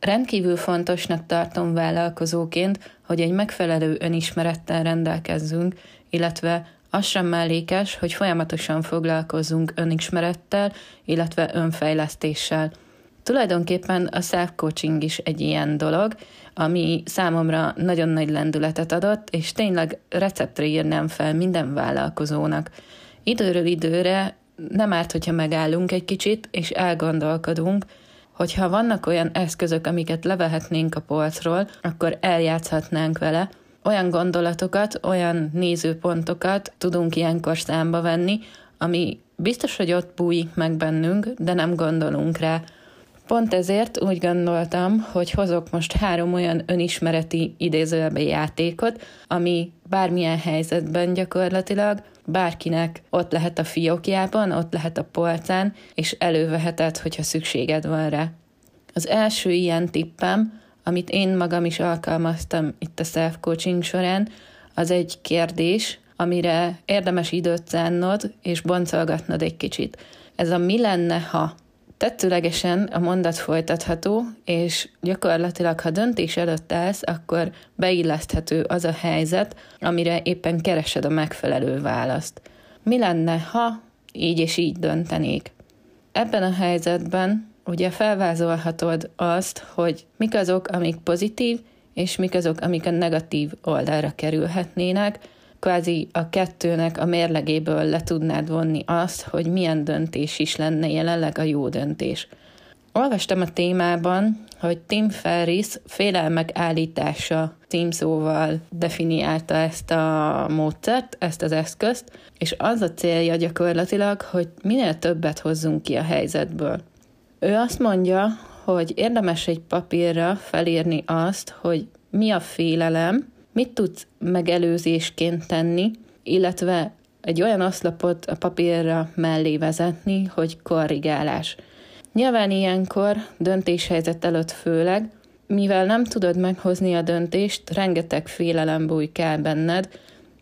Rendkívül fontosnak tartom vállalkozóként, hogy egy megfelelő önismerettel rendelkezzünk, illetve az sem mellékes, hogy folyamatosan foglalkozzunk önismerettel, illetve önfejlesztéssel. Tulajdonképpen a self-coaching is egy ilyen dolog, ami számomra nagyon nagy lendületet adott, és tényleg receptre írnám fel minden vállalkozónak. Időről időre nem árt, hogyha megállunk egy kicsit, és elgondolkodunk, hogyha vannak olyan eszközök, amiket levehetnénk a polcról, akkor eljátszhatnánk vele, olyan gondolatokat, olyan nézőpontokat tudunk ilyenkor számba venni, ami biztos, hogy ott bújik meg bennünk, de nem gondolunk rá. Pont ezért úgy gondoltam, hogy hozok most három olyan önismereti idézőjelbe játékot, ami bármilyen helyzetben gyakorlatilag bárkinek ott lehet a fiókjában, ott lehet a polcán, és előveheted, hogyha szükséged van rá. Az első ilyen tippem, amit én magam is alkalmaztam itt a self-coaching során, az egy kérdés, amire érdemes időt szánnod, és boncolgatnod egy kicsit. Ez a mi lenne, ha Tetszőlegesen a mondat folytatható, és gyakorlatilag, ha döntés előtt állsz, akkor beilleszthető az a helyzet, amire éppen keresed a megfelelő választ. Mi lenne, ha így és így döntenék? Ebben a helyzetben ugye felvázolhatod azt, hogy mik azok, amik pozitív, és mik azok, amik a negatív oldalra kerülhetnének, kvázi a kettőnek a mérlegéből le tudnád vonni azt, hogy milyen döntés is lenne jelenleg a jó döntés. Olvastam a témában, hogy Tim Ferris félelmek állítása címszóval definiálta ezt a módszert, ezt az eszközt, és az a célja gyakorlatilag, hogy minél többet hozzunk ki a helyzetből. Ő azt mondja, hogy érdemes egy papírra felírni azt, hogy mi a félelem, mit tudsz megelőzésként tenni, illetve egy olyan oszlopot a papírra mellé vezetni, hogy korrigálás. Nyilván ilyenkor döntéshelyzet előtt főleg, mivel nem tudod meghozni a döntést, rengeteg félelem bújik el benned,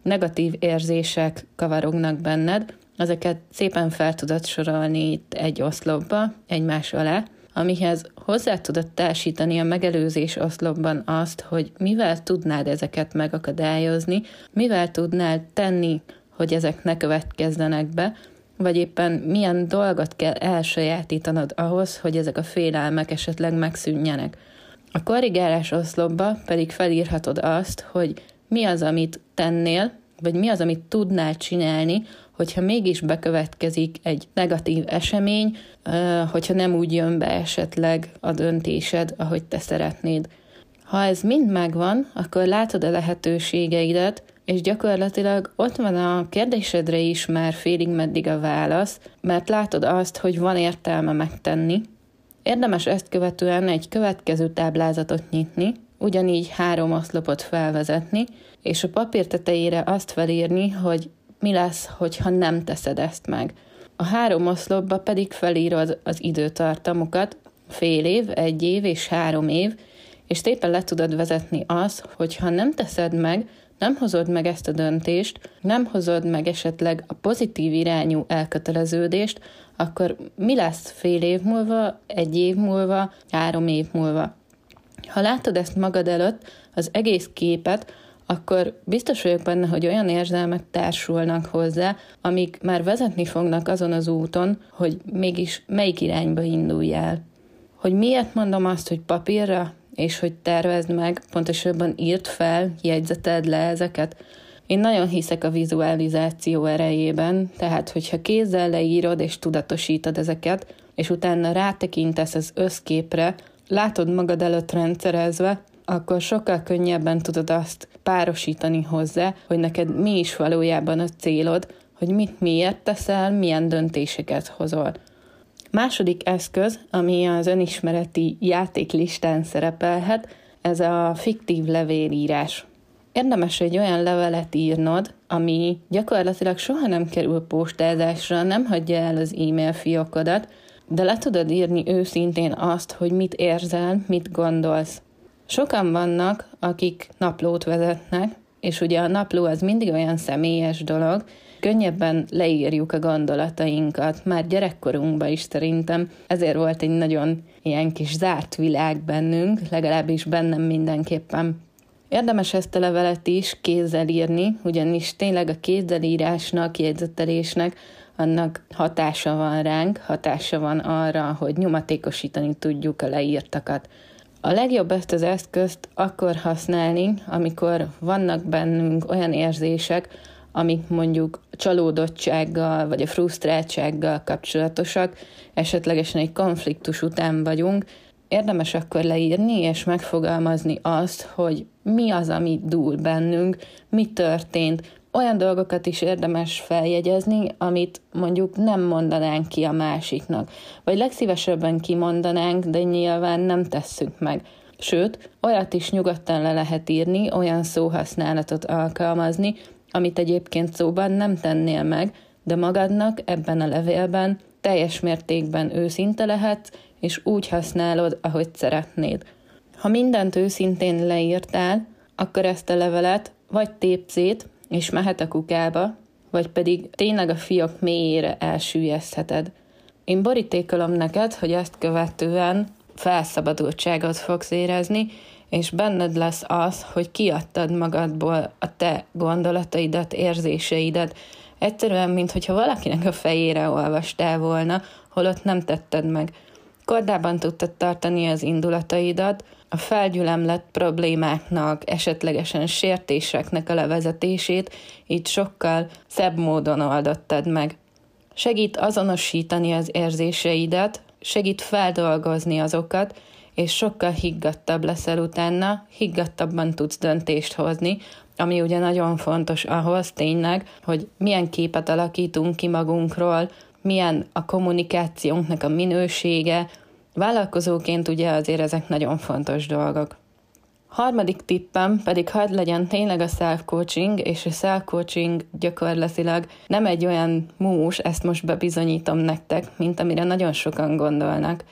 negatív érzések kavarognak benned, ezeket szépen fel tudod sorolni itt egy oszlopba, egymás alá, amihez hozzá tudod társítani a megelőzés oszlopban azt, hogy mivel tudnád ezeket megakadályozni, mivel tudnál tenni, hogy ezek ne következzenek be, vagy éppen milyen dolgot kell elsajátítanod ahhoz, hogy ezek a félelmek esetleg megszűnjenek. A korrigálás oszlopba pedig felírhatod azt, hogy mi az, amit tennél, vagy mi az, amit tudnál csinálni, hogyha mégis bekövetkezik egy negatív esemény, hogyha nem úgy jön be esetleg a döntésed, ahogy te szeretnéd. Ha ez mind megvan, akkor látod a lehetőségeidet, és gyakorlatilag ott van a kérdésedre is már félig meddig a válasz, mert látod azt, hogy van értelme megtenni. Érdemes ezt követően egy következő táblázatot nyitni, ugyanígy három oszlopot felvezetni, és a papír tetejére azt felírni, hogy mi lesz, hogyha nem teszed ezt meg. A három oszlopba pedig felírod az időtartamokat, fél év, egy év és három év, és szépen le tudod vezetni azt, hogy ha nem teszed meg, nem hozod meg ezt a döntést, nem hozod meg esetleg a pozitív irányú elköteleződést, akkor mi lesz fél év múlva, egy év múlva, három év múlva? Ha látod ezt magad előtt, az egész képet, akkor biztos vagyok benne, hogy olyan érzelmek társulnak hozzá, amik már vezetni fognak azon az úton, hogy mégis melyik irányba induljál. Hogy miért mondom azt, hogy papírra, és hogy tervezd meg, pontosabban írt fel, jegyzeted le ezeket. Én nagyon hiszek a vizualizáció erejében, tehát hogyha kézzel leírod és tudatosítod ezeket, és utána rátekintesz az összképre, látod magad előtt rendszerezve, akkor sokkal könnyebben tudod azt párosítani hozzá, hogy neked mi is valójában a célod, hogy mit miért teszel, milyen döntéseket hozol. Második eszköz, ami az önismereti játéklistán szerepelhet, ez a fiktív levélírás. Érdemes egy olyan levelet írnod, ami gyakorlatilag soha nem kerül postázásra, nem hagyja el az e-mail fiókodat, de le tudod írni őszintén azt, hogy mit érzel, mit gondolsz. Sokan vannak, akik naplót vezetnek, és ugye a napló az mindig olyan személyes dolog, könnyebben leírjuk a gondolatainkat, már gyerekkorunkban is szerintem. Ezért volt egy nagyon ilyen kis zárt világ bennünk, legalábbis bennem mindenképpen. Érdemes ezt a levelet is kézzel írni, ugyanis tényleg a kézzelírásnak, jegyzetelésnek annak hatása van ránk, hatása van arra, hogy nyomatékosítani tudjuk a leírtakat. A legjobb ezt az eszközt akkor használni, amikor vannak bennünk olyan érzések, amik mondjuk csalódottsággal vagy a frusztráltsággal kapcsolatosak, esetlegesen egy konfliktus után vagyunk, érdemes akkor leírni és megfogalmazni azt, hogy mi az, ami dúl bennünk, mi történt, olyan dolgokat is érdemes feljegyezni, amit mondjuk nem mondanánk ki a másiknak, vagy legszívesebben kimondanánk, de nyilván nem tesszük meg. Sőt, olyat is nyugodtan le lehet írni, olyan szóhasználatot alkalmazni, amit egyébként szóban nem tennél meg, de magadnak ebben a levélben teljes mértékben őszinte lehetsz, és úgy használod, ahogy szeretnéd. Ha mindent őszintén leírtál, akkor ezt a levelet vagy tépcét, és mehet a kukába, vagy pedig tényleg a fiak mélyére elsüllyesztheted. Én borítékolom neked, hogy ezt követően felszabadultságot fogsz érezni, és benned lesz az, hogy kiadtad magadból a te gondolataidat, érzéseidet, egyszerűen, mintha valakinek a fejére olvastál volna, holott nem tetted meg. Kordában tudtad tartani az indulataidat, a felgyülemlett problémáknak, esetlegesen sértéseknek a levezetését így sokkal szebb módon oldottad meg. Segít azonosítani az érzéseidet, segít feldolgozni azokat, és sokkal higgadtabb leszel utána, higgadtabban tudsz döntést hozni, ami ugye nagyon fontos ahhoz tényleg, hogy milyen képet alakítunk ki magunkról, milyen a kommunikációnknak a minősége, Vállalkozóként ugye azért ezek nagyon fontos dolgok. Harmadik tippem pedig hadd legyen tényleg a self-coaching, és a self-coaching gyakorlatilag nem egy olyan mús, ezt most bebizonyítom nektek, mint amire nagyon sokan gondolnak.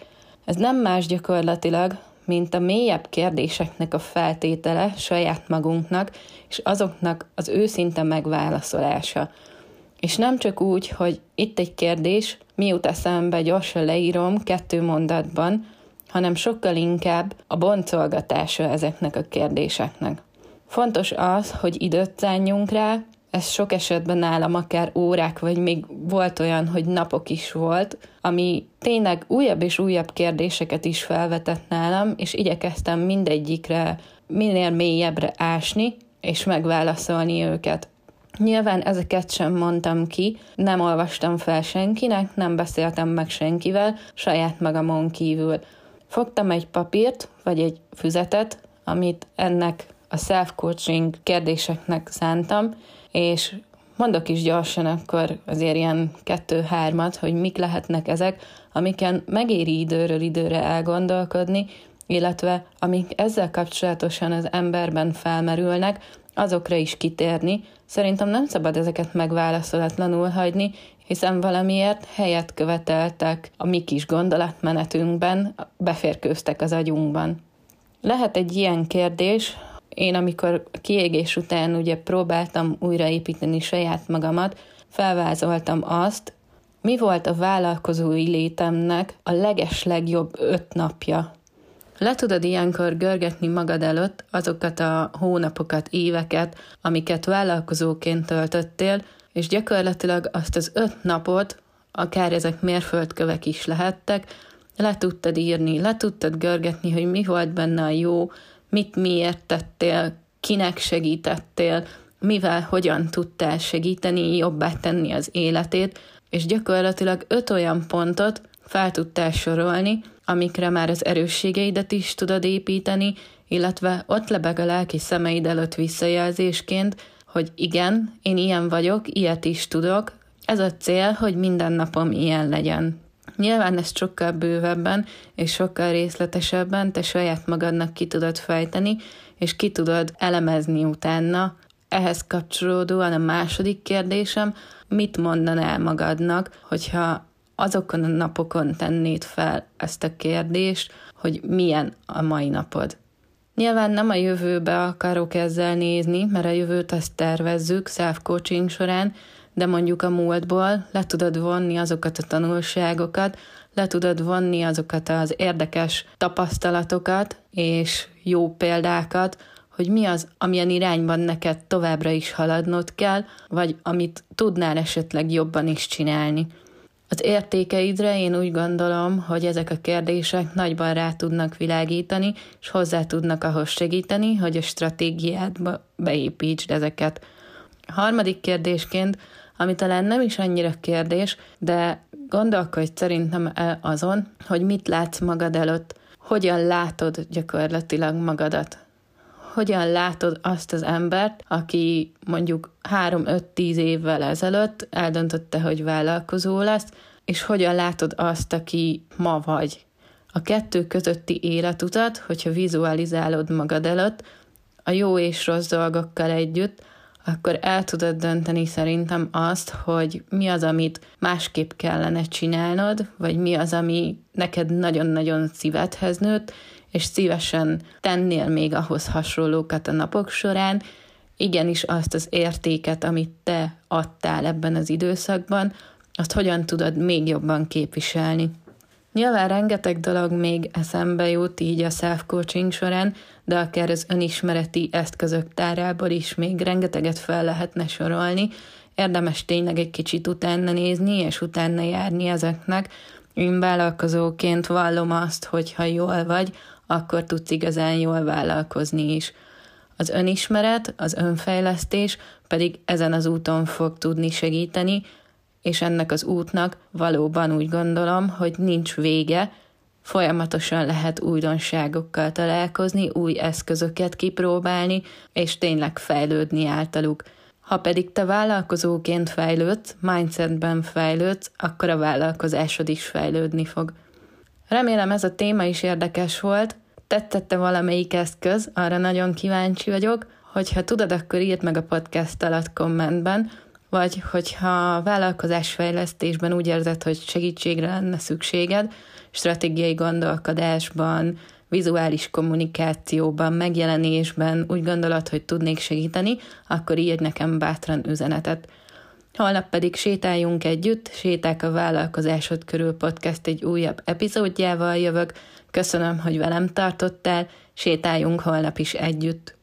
Ez nem más gyakorlatilag, mint a mélyebb kérdéseknek a feltétele saját magunknak, és azoknak az őszinte megválaszolása. És nem csak úgy, hogy itt egy kérdés, mi jut eszembe, gyorsan leírom kettő mondatban, hanem sokkal inkább a boncolgatása ezeknek a kérdéseknek. Fontos az, hogy időt szálljunk rá, ez sok esetben nálam akár órák, vagy még volt olyan, hogy napok is volt, ami tényleg újabb és újabb kérdéseket is felvetett nálam, és igyekeztem mindegyikre minél mélyebbre ásni, és megválaszolni őket. Nyilván ezeket sem mondtam ki, nem olvastam fel senkinek, nem beszéltem meg senkivel, saját magamon kívül. Fogtam egy papírt, vagy egy füzetet, amit ennek a self-coaching kérdéseknek szántam, és mondok is gyorsan akkor azért ilyen kettő-hármat, hogy mik lehetnek ezek, amiken megéri időről időre elgondolkodni, illetve amik ezzel kapcsolatosan az emberben felmerülnek, azokra is kitérni. Szerintem nem szabad ezeket megválaszolatlanul hagyni, hiszen valamiért helyet követeltek a mi kis gondolatmenetünkben, beférkőztek az agyunkban. Lehet egy ilyen kérdés, én amikor kiégés után ugye próbáltam újraépíteni saját magamat, felvázoltam azt, mi volt a vállalkozói létemnek a leges legjobb öt napja. Le tudod ilyenkor görgetni magad előtt azokat a hónapokat, éveket, amiket vállalkozóként töltöttél, és gyakorlatilag azt az öt napot, akár ezek mérföldkövek is lehettek, le tudtad írni, le tudtad görgetni, hogy mi volt benne a jó, mit miért tettél, kinek segítettél, mivel hogyan tudtál segíteni, jobbá tenni az életét, és gyakorlatilag öt olyan pontot fel tudtál sorolni, amikre már az erősségeidet is tudod építeni, illetve ott lebeg a lelki szemeid előtt visszajelzésként, hogy igen, én ilyen vagyok, ilyet is tudok, ez a cél, hogy minden napom ilyen legyen. Nyilván ezt sokkal bővebben és sokkal részletesebben te saját magadnak ki tudod fejteni, és ki tudod elemezni utána. Ehhez kapcsolódóan a második kérdésem, mit mondanál magadnak, hogyha azokon a napokon tennéd fel ezt a kérdést, hogy milyen a mai napod. Nyilván nem a jövőbe akarok ezzel nézni, mert a jövőt azt tervezzük self-coaching során, de mondjuk a múltból le tudod vonni azokat a tanulságokat, le tudod vonni azokat az érdekes tapasztalatokat és jó példákat, hogy mi az, amilyen irányban neked továbbra is haladnod kell, vagy amit tudnál esetleg jobban is csinálni. Az értékeidre én úgy gondolom, hogy ezek a kérdések nagyban rá tudnak világítani, és hozzá tudnak ahhoz segíteni, hogy a stratégiádba beépítsd ezeket. Harmadik kérdésként, ami talán nem is annyira kérdés, de gondolkodj szerintem azon, hogy mit látsz magad előtt, hogyan látod gyakorlatilag magadat hogyan látod azt az embert, aki mondjuk 3-5-10 évvel ezelőtt eldöntötte, hogy vállalkozó lesz, és hogyan látod azt, aki ma vagy. A kettő közötti életutat, hogyha vizualizálod magad előtt, a jó és rossz dolgokkal együtt, akkor el tudod dönteni szerintem azt, hogy mi az, amit másképp kellene csinálnod, vagy mi az, ami neked nagyon-nagyon szívedhez nőtt, és szívesen tennél még ahhoz hasonlókat a napok során, igenis azt az értéket, amit te adtál ebben az időszakban, azt hogyan tudod még jobban képviselni. Nyilván rengeteg dolog még eszembe jut így a self-coaching során, de akár az önismereti eszközök tárából is még rengeteget fel lehetne sorolni. Érdemes tényleg egy kicsit utána nézni, és utána járni ezeknek. Én vállalkozóként vallom azt, hogy ha jól vagy, akkor tudsz igazán jól vállalkozni is. Az önismeret, az önfejlesztés pedig ezen az úton fog tudni segíteni, és ennek az útnak valóban úgy gondolom, hogy nincs vége, folyamatosan lehet újdonságokkal találkozni, új eszközöket kipróbálni, és tényleg fejlődni általuk. Ha pedig te vállalkozóként fejlődsz, mindsetben fejlődsz, akkor a vállalkozásod is fejlődni fog. Remélem ez a téma is érdekes volt. Tetszette valamelyik eszköz, arra nagyon kíváncsi vagyok. Hogyha tudod, akkor írd meg a podcast alatt kommentben, vagy hogyha vállalkozásfejlesztésben úgy érzed, hogy segítségre lenne szükséged, stratégiai gondolkodásban, vizuális kommunikációban, megjelenésben úgy gondolod, hogy tudnék segíteni, akkor írj nekem bátran üzenetet. Holnap pedig sétáljunk együtt, Séták a vállalkozásod körül podcast egy újabb epizódjával jövök. Köszönöm, hogy velem tartottál, sétáljunk holnap is együtt.